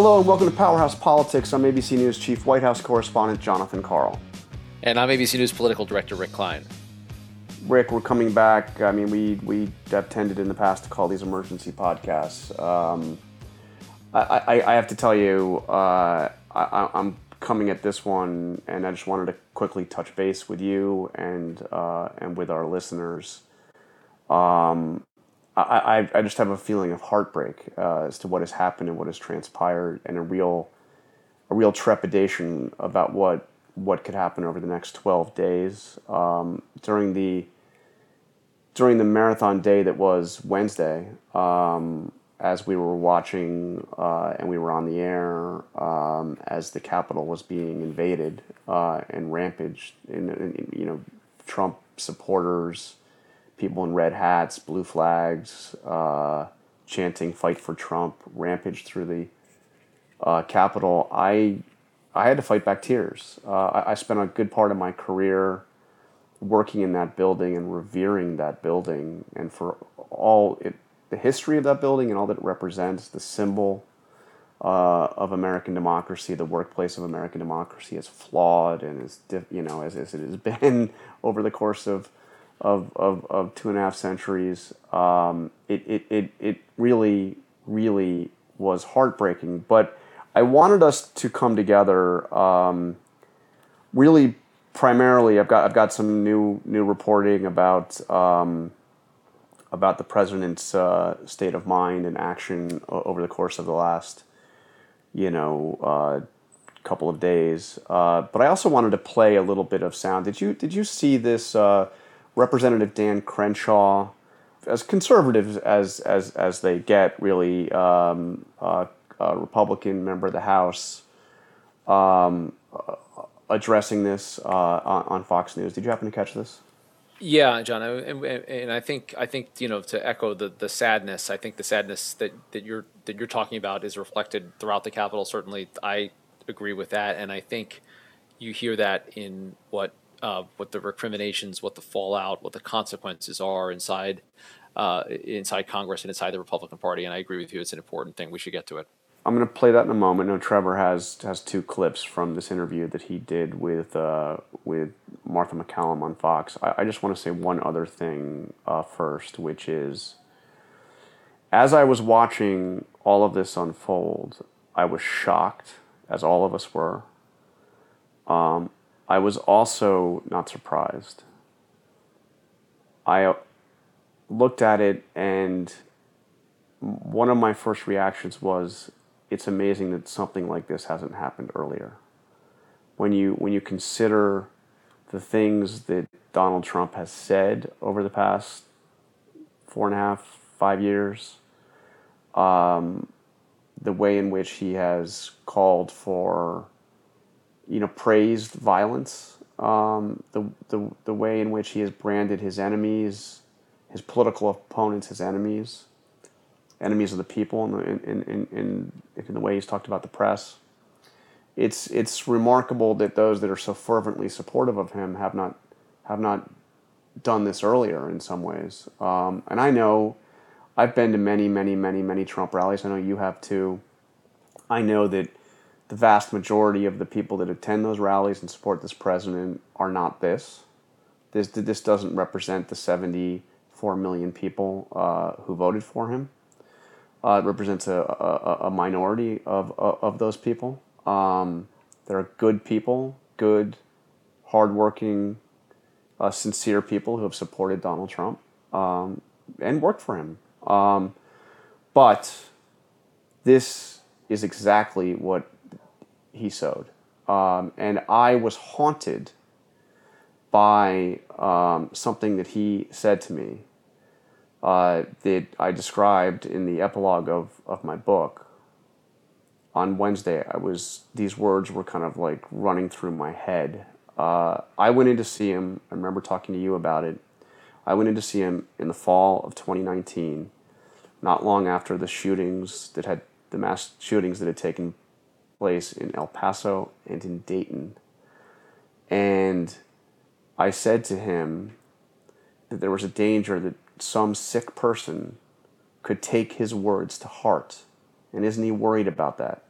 Hello and welcome to Powerhouse Politics. I'm ABC News Chief White House correspondent Jonathan Karl. And I'm ABC News political director Rick Klein. Rick, we're coming back. I mean, we we have tended in the past to call these emergency podcasts. Um, I, I, I, have to tell you, uh, I, am coming at this one, and I just wanted to quickly touch base with you and uh, and with our listeners. Um, I, I, just have a feeling of heartbreak uh, as to what has happened and what has transpired, and a real a real trepidation about what what could happen over the next 12 days um, during the during the marathon day that was Wednesday. Um, as we were watching uh, and we were on the air um, as the Capitol was being invaded uh, and rampaged, in, you know, Trump supporters people in red hats, blue flags, uh, chanting "Fight for Trump," rampage through the uh, Capitol. I I had to fight back tears. Uh, I, I, spent a good part of my career working in that building and revering that building, and for all it, the history of that building and all that it represents, the symbol. Uh, of American democracy, the workplace of American democracy is flawed and is, you know, as, as it has been over the course of of, of, of two and a half centuries. Um, it, it, it, it really, really was heartbreaking. But I wanted us to come together um, really primarily. I've got, I've got some new, new reporting about, um, about the president's uh, state of mind and action over the course of the last, you know, uh, couple of days. Uh, but I also wanted to play a little bit of sound. Did you, did you see this? Representative Dan Crenshaw, as conservative as as as they get, really, um, uh, a Republican member of the House, um, uh, addressing this uh, on, on, Fox News. Did you happen to catch this? Yeah, Jon, and, and, I think I think you know to echo the, the sadness. I think the sadness that, that you're that you're talking about is reflected throughout the Capitol. Certainly, I agree with that, and I think you hear that in what uh, what the recriminations, what the fallout, what the consequences are inside uh, inside Congress and inside the Republican Party. And I agree with you; it's an important thing. We should get to it. I'm going to play that in a moment. No, Trevor has has two clips from this interview that he did with uh, with Martha MacCallum on Fox. I, I, just want to say one other thing uh, first, which is as I was watching all of this unfold, I was shocked, as all of us were. Um, I was also not surprised. I looked at it, and one of my first reactions was, "It's amazing that something like this hasn't happened earlier." When you when you consider the things that Donald Trump has said over the past four and a half, five years, um, the way in which he has called for you know, praised violence, um, the, the, the way in which he has branded his enemies, his political opponents, his enemies, enemies of the people, in the, in, in, in, in the way he's talked about the press. It's, it's remarkable that those that are so fervently supportive of him have not, have not done this earlier in some ways. Um, and I know I've been to many, many, many, many Trump rallies. I know you have too. I know that the vast majority of the people that attend those rallies and support this president are not this. This this doesn't represent the 74 million people uh, who voted for him. Uh, it represents a, a, a minority of, of those people. Um, there are good people, good, hardworking, uh, sincere people who have supported Donald Trump um, and worked for him. Um, but this is exactly what he sowed. Um, and I was haunted by um, something that he said to me uh, that I described in the epilogue of, of my book. On Wednesday, I was these words were kind of like running through my head. Uh, I went in to see him. I remember talking to you about it. I went in to see him in the fall of 2019, not long after the shootings that had the mass shootings that had taken place in El Paso and in Dayton. And I said to him that there was a danger that some sick person could take his words to heart. And isn't he worried about that?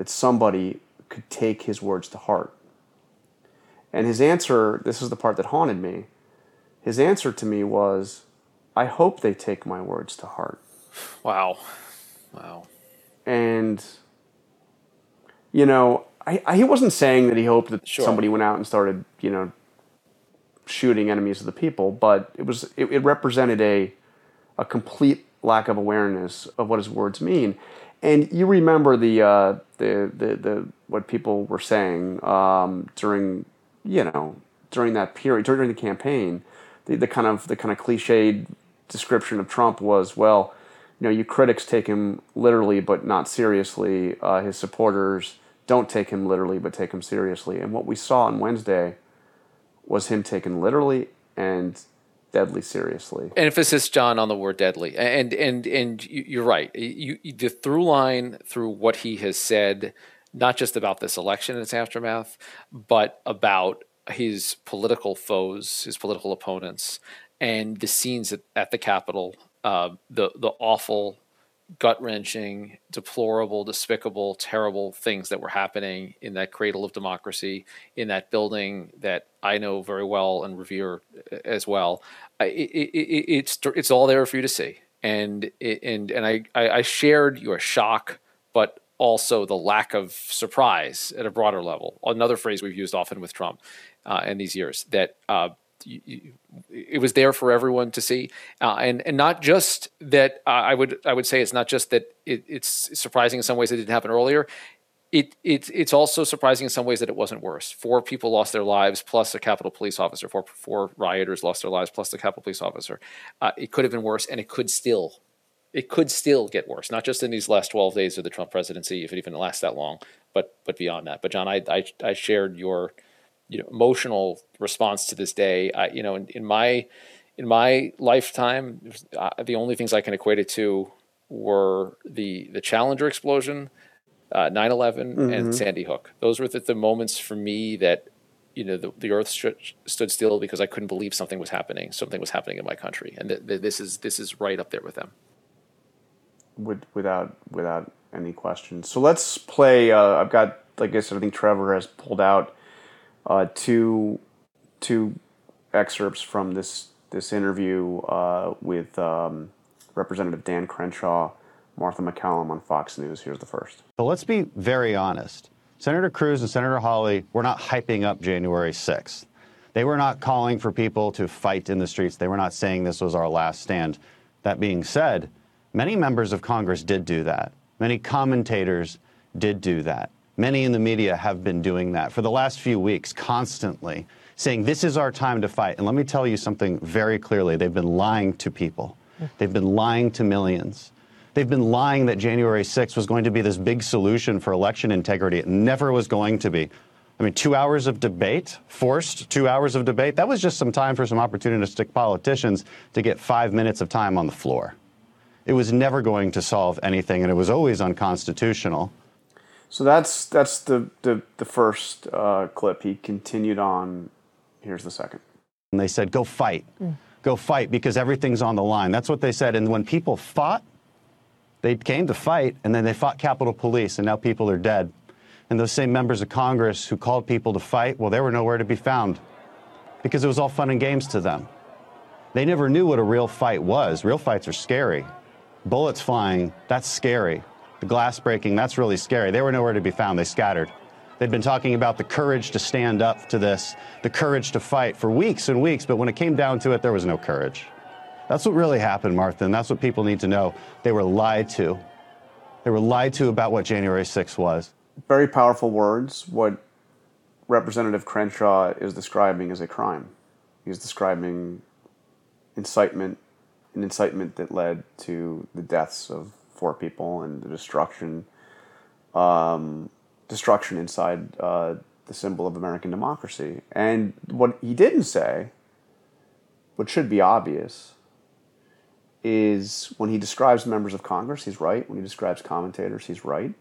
that somebody could take his words to heart. And his answer, this is the part that haunted me. His answer to me was, I hope they take my words to heart. Wow. Wow. And, you know, I, I, he wasn't saying that he hoped that Sure. somebody went out and started, you know, shooting enemies of the people, but it was it, it represented a a complete lack of awareness of what his words mean. And you remember the uh, the, the the what people were saying um, during you know during that period during the campaign, the, the kind of the kind of cliched description of Trump was well, you know, you critics take him literally but not seriously. Uh, his supporters don't take him literally but take him seriously. And what we saw on Wednesday was him taken literally and deadly seriously. emphasis john on the word deadly and and and you- you're right you- the through line through what he has said not just about this election and its aftermath but about his political foes his political opponents and the scenes at, at the capitol uh, the the awful gut wrenching, deplorable, despicable, terrible things that were happening in that cradle of democracy, in that building that I know very well and revere uh, as well. It, it, it, it's it's all there for you to see, and and and I, I shared your shock, but also the lack of surprise at a broader level. Another phrase we've used often with Trump uh, in these years that. Uh, it was there for everyone to see, uh, and and not just that. Uh, I would I would say it's not just that it, it's surprising in some ways it didn't happen earlier. It it it's also surprising in some ways that it wasn't worse. Four people lost their lives, plus a Capitol Police officer. Four four rioters lost their lives, plus the Capitol Police officer. Uh, it could have been worse, and it could still it could still get worse, not just in these last 12 days of the Trump presidency, if it even lasts that long, but but beyond that. But Jon, I I, I shared your you know emotional response to this day. I, you know, in, in my in my lifetime, uh, the only things I can equate it to were the the Challenger explosion, uh, 9/11, and Sandy Hook. Those were the, the moments for me that you know the, the earth stood, stood still because I couldn't believe something was happening. Something was happening in my country, and th- th- this is this is right up there with them. with, without without any question. So let's play. Uh, I've got, like I said, I think Trevor has pulled out uh, two two excerpts from this this interview uh, with um, Representative Dan Crenshaw, Martha MacCallum on Fox News. Here's the first. So let's be very honest. Senator Cruz and Senator Hawley were not hyping up January 6th. They were not calling for people to fight in the streets. They were not saying this was our last stand. That being said, many members of Congress did do that. Many commentators did do that. Many in the media have been doing that for the last few weeks, constantly saying this is our time to fight. And let me tell you something very clearly they've been lying to people, they've been lying to millions. They've been lying that January 6th was going to be this big solution for election integrity. It never was going to be. I mean, two hours of debate, forced two hours of debate, that was just some time for some opportunistic politicians to get five minutes of time on the floor. It was never going to solve anything, and it was always unconstitutional. So that's that's the the, the first uh, clip. He continued on. Here's the second. And they said, go fight. Go fight because everything's on the line. That's what they said. And when people fought, they came to fight, and then they fought Capitol Police, and now people are dead. And those same members of Congress who called people to fight, well, they were nowhere to be found because it was all fun and games to them. They never knew what a real fight was. Real fights are scary. Bullets flying, that's scary. The glass breaking, that's really scary. They were nowhere to be found. They scattered. They'd been talking about the courage to stand up to this, the courage to fight for weeks and weeks, but when it came down to it, there was no courage. That's what really happened, Martha, and that's what people need to know. They were lied to. They were lied to about what January 6th was. Very powerful words. What Representative Crenshaw is describing is a crime. He's describing incitement, an incitement that led to the deaths of four people and the destruction, um, destruction inside uh, the symbol of American democracy. And what he didn't say, what should be obvious, is when he describes members of Congress, he's right. When he describes commentators, he's right.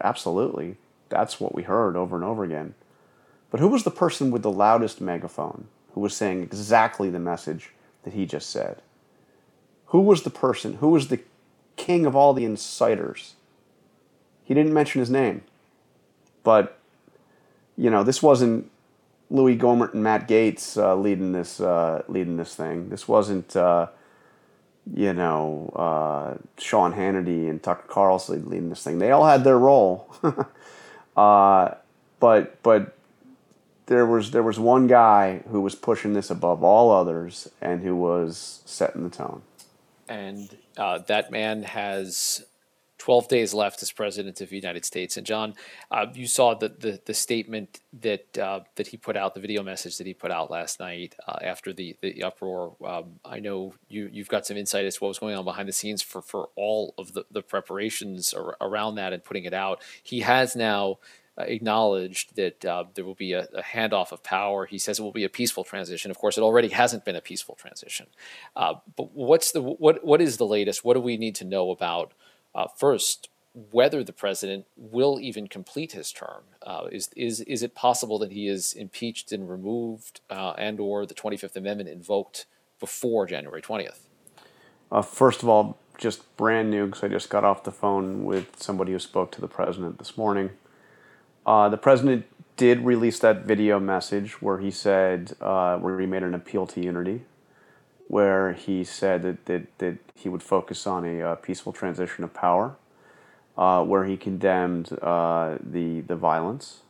Absolutely. That's what we heard over and over again. But who was the person with the loudest megaphone who was saying exactly the message that he just said? Who was the person? Who was the king of all the inciters? He didn't mention his name. but you know, this wasn't Louis Gohmert and Matt Gaetz uh, leading this uh, leading this thing. This wasn't uh, you know uh, Sean Hannity and Tucker Carlson leading this thing. They all had their role, uh, but but there was there was one guy who was pushing this above all others and who was setting the tone. And uh, that man has 12 days left as president of the United States. And Jon, uh, you saw the, the, the statement that uh, that he put out, the video message that he put out last night uh, after the, the uproar. Um, I know you, you've got some insight as to what was going on behind the scenes for, for all of the, the preparations ar- around that and putting it out. He has now acknowledged that uh, there will be a, a, handoff of power. He says it will be a peaceful transition. Of course, it already hasn't been a peaceful transition. Uh, but what's the what what is the latest? What do we need to know about uh, first, whether the president will even complete his term. Uh, is, is, is it possible that he is impeached and removed uh, and or the 25th Amendment invoked before January 20th? Uh, first of all, just brand new because I just got off the phone with somebody who spoke to the president this morning. Uh, the president did release that video message where he said, uh, where he made an appeal to unity where he said that, that, that he would focus on a uh, peaceful transition of power, uh, where he condemned uh, the, the violence,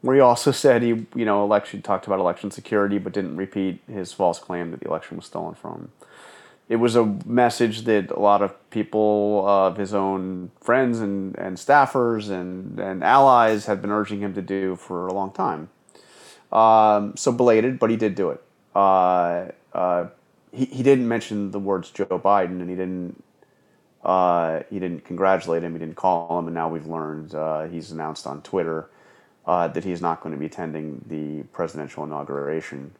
where he also said he, you know, election talked about election security, but didn't repeat his false claim that the election was stolen from him. It was a message that a lot of people of his own friends and, and staffers and, and allies had been urging him to do for a long time. Um, so belated, but he did do it. Uh, uh, he, he didn't mention the words Joe Biden, and he didn't uh, he didn't congratulate him. He didn't call him, and now we've learned uh, he's announced on Twitter uh, that he's not going to be attending the presidential inauguration.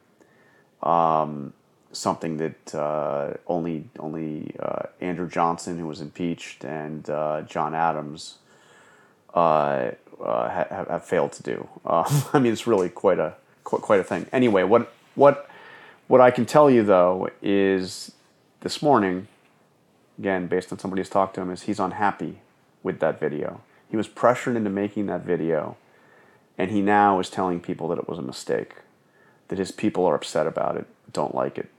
Um, something that uh, only only uh, Andrew Johnson, who was impeached, and uh, John Adams have, have, failed to do. I mean, it's really quite a quite a thing. Anyway, what what what I can tell you though is this morning, again, based on somebody who's talked to him, is he's unhappy with that video. He was pressured into making that video, and he now is telling people that it was a mistake, that his people are upset about it, don't like it.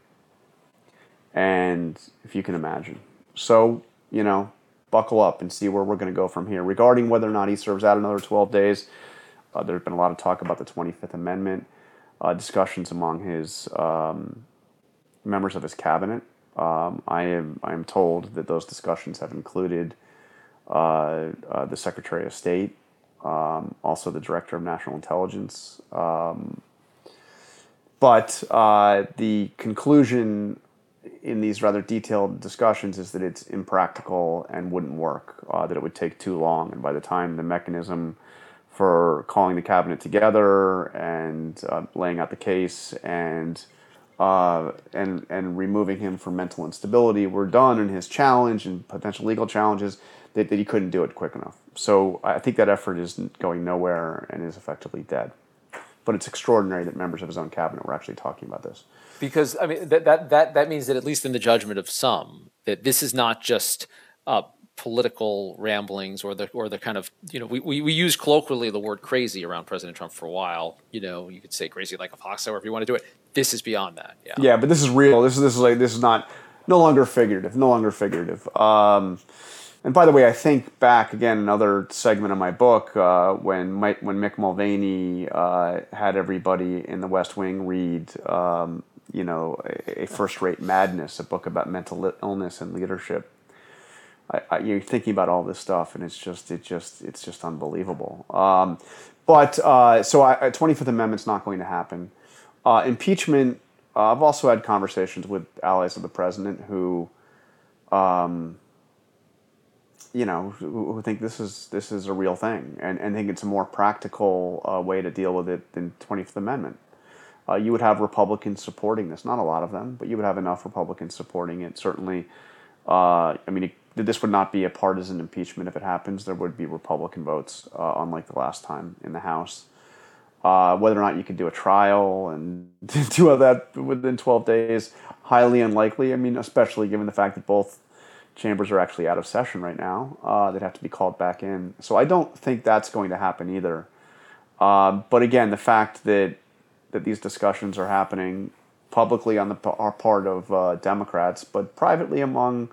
And if you can imagine. So, you know, buckle up and see where we're going to go from here. Regarding whether or not he serves out another 12 days, uh, there's been a lot of talk about the 25th Amendment uh, discussions among his um, members of his cabinet. Um, I am I am told that those discussions have included uh, uh, the Secretary of State, um, also the Director of National Intelligence. Um, but uh, the conclusion in these rather detailed discussions is that it's impractical and wouldn't work. Uh, that it would take too long, and by the time the mechanism for calling the cabinet together and uh, laying out the case and uh, and and removing him from mental instability were done and his challenge and potential legal challenges that, that he couldn't do it quick enough. So I think that effort is going nowhere and is effectively dead. But it's extraordinary that members of his own cabinet were actually talking about this. Because I mean that that that, that means that at least in the judgment of some that this is not just uh, political ramblings or the or the kind of you know we, we, we use colloquially the word crazy around President Trump for a while. You know, you could say crazy like a fox, however you want to do it. This is beyond that. Yeah. Yeah, but this is real. This is this is like this is not no longer figurative. No longer figurative. Um, and by the way, I think back again another segment of my book uh, when when Mick Mulvaney uh, had everybody in the West Wing read, um, you know, a, a First Rate Madness, a book about mental illness and leadership. I, I, you're thinking about all this stuff, and it's just it just it's just unbelievable. Um, but uh, so I, 25th Amendment's not going to happen. Uh, impeachment. Uh, I've also had conversations with allies of the president who, um, you know, who, think this is this is a real thing, and, and think it's a more practical uh, way to deal with it than 25th Amendment. Uh, you would have Republicans supporting this, not a lot of them, but you would have enough Republicans supporting it. Certainly, uh, I mean, it, this would not be a partisan impeachment if it happens. There would be Republican votes, uh, unlike the last time in the House. Uh, whether or not you could do a trial and do all that within 12 days, highly unlikely. I mean, especially given the fact that both chambers are actually out of session right now. Uh, they'd have to be called back in. So I don't think that's going to happen either. Uh, but again, the fact that that these discussions are happening publicly on the part of uh, Democrats, but privately among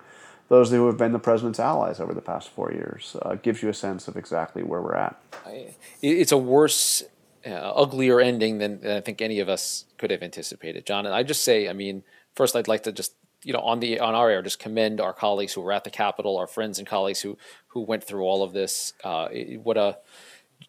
those who have been the president's allies over the past four years, uh, gives you a sense of exactly where we're at. It's a worse, uh, uglier ending than, than I think any of us could have anticipated, Jon. And I just say, I mean, first, I'd like to just you know on the on our air just commend our colleagues who were at the Capitol, our friends and colleagues who who went through all of this. Uh, what a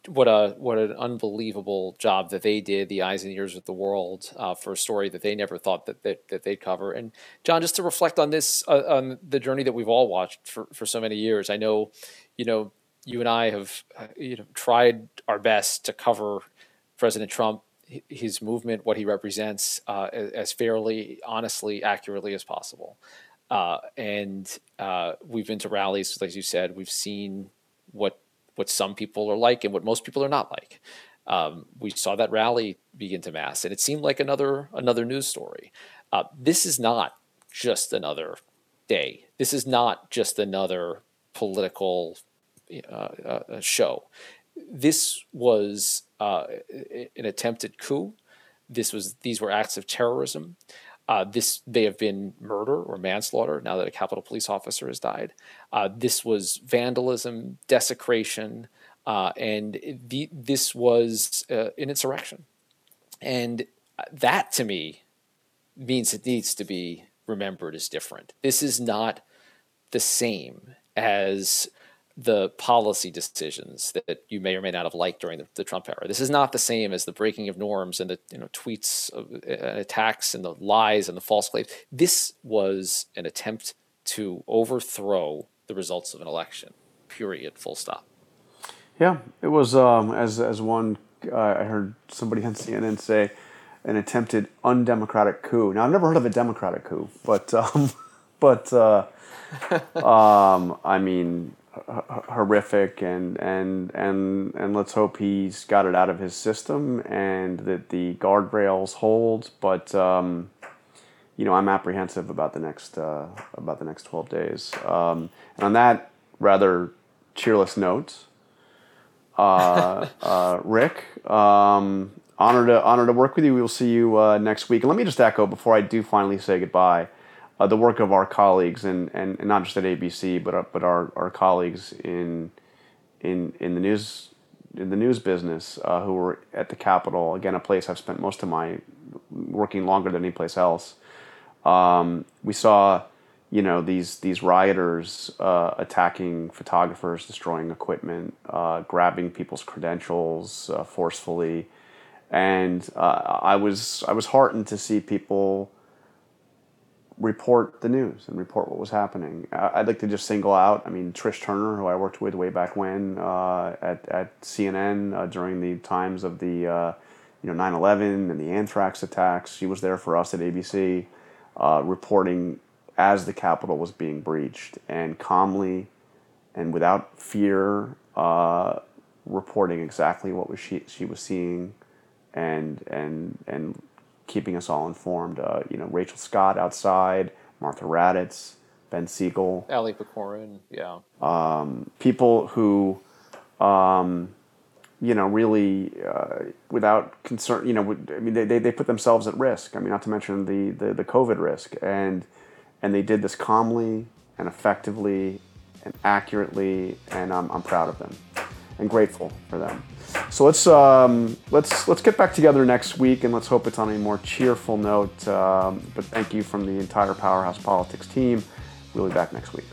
what a what an unbelievable job that they did, the eyes and ears of the world, uh, for a story that they never thought that, that that they'd cover. And Jon, just to reflect on this, uh, on the journey that we've all watched for for so many years. I know, you know, you and I have uh, you know tried our best to cover President Trump, his movement, what he represents, uh, as fairly, honestly, accurately as possible. Uh, and uh, we've been to rallies, like you said, we've seen what what some people are like and what most people are not like. Um, we saw that rally begin to mass, and it seemed like another another news story. Uh, this is not just another day. This is not just another political uh, uh, show. This was uh, an attempted coup. This was these were acts of terrorism. Uh, this may have been murder or manslaughter now that a Capitol police officer has died. Uh, this was vandalism, desecration, uh, and the, this was uh, an insurrection. And that to me means it needs to be remembered as different. This is not the same as the policy decisions that you may or may not have liked during the, the, Trump era. This is not the same as the breaking of norms and the you know tweets, uh, attacks, and the lies and the false claims. This was an attempt to overthrow the results of an election. Period. Full stop. Yeah, it was um, as as one uh, I heard somebody on CNN say an attempted undemocratic coup. Now I've never heard of a democratic coup, but um, but uh, um, I mean horrific and and and and let's hope he's got it out of his system and that the guardrails hold. But um, you know I'm apprehensive about the next uh, about the next 12 days. Um, and on that rather cheerless note uh, uh, Rick um, honor to honor to work with you. We will see you uh, next week. And let me just echo before I do finally say goodbye uh, the work of our colleagues and, and, and not just at ABC, but uh, but our, our colleagues in in in the news in the news business uh, who were at the Capitol. Again, a place I've spent most of my working longer than any place else. Um, we saw, you know, these these rioters uh, attacking photographers, destroying equipment, uh, grabbing people's credentials uh, forcefully, and I was I was heartened to see people report the news and report what was happening. I'd like to just single out, I mean, Trish Turner, who I worked with way back when uh, at, at CNN uh, during the times of the, uh, you know, 9-11 and the anthrax attacks. She was there for us at ABC, uh, reporting as the Capitol was being breached and calmly and without fear uh, reporting exactly what was she, she was seeing and, and, and keeping us all informed. Uh, you know, Rachel Scott outside, Martha Raddatz, Ben Siegel, Ali Pecorin, yeah. Um, people who, um, you know, really uh, without concern, you know, I mean, they, they, they put themselves at risk. I mean, not to mention the, the, the COVID risk. And, and they did this calmly and effectively and accurately, and I'm, I'm proud of them and grateful for them. So let's um, let's let's get back together next week, and let's hope it's on a more cheerful note. Um, but thank you from the entire Powerhouse Politics team. We'll be back next week.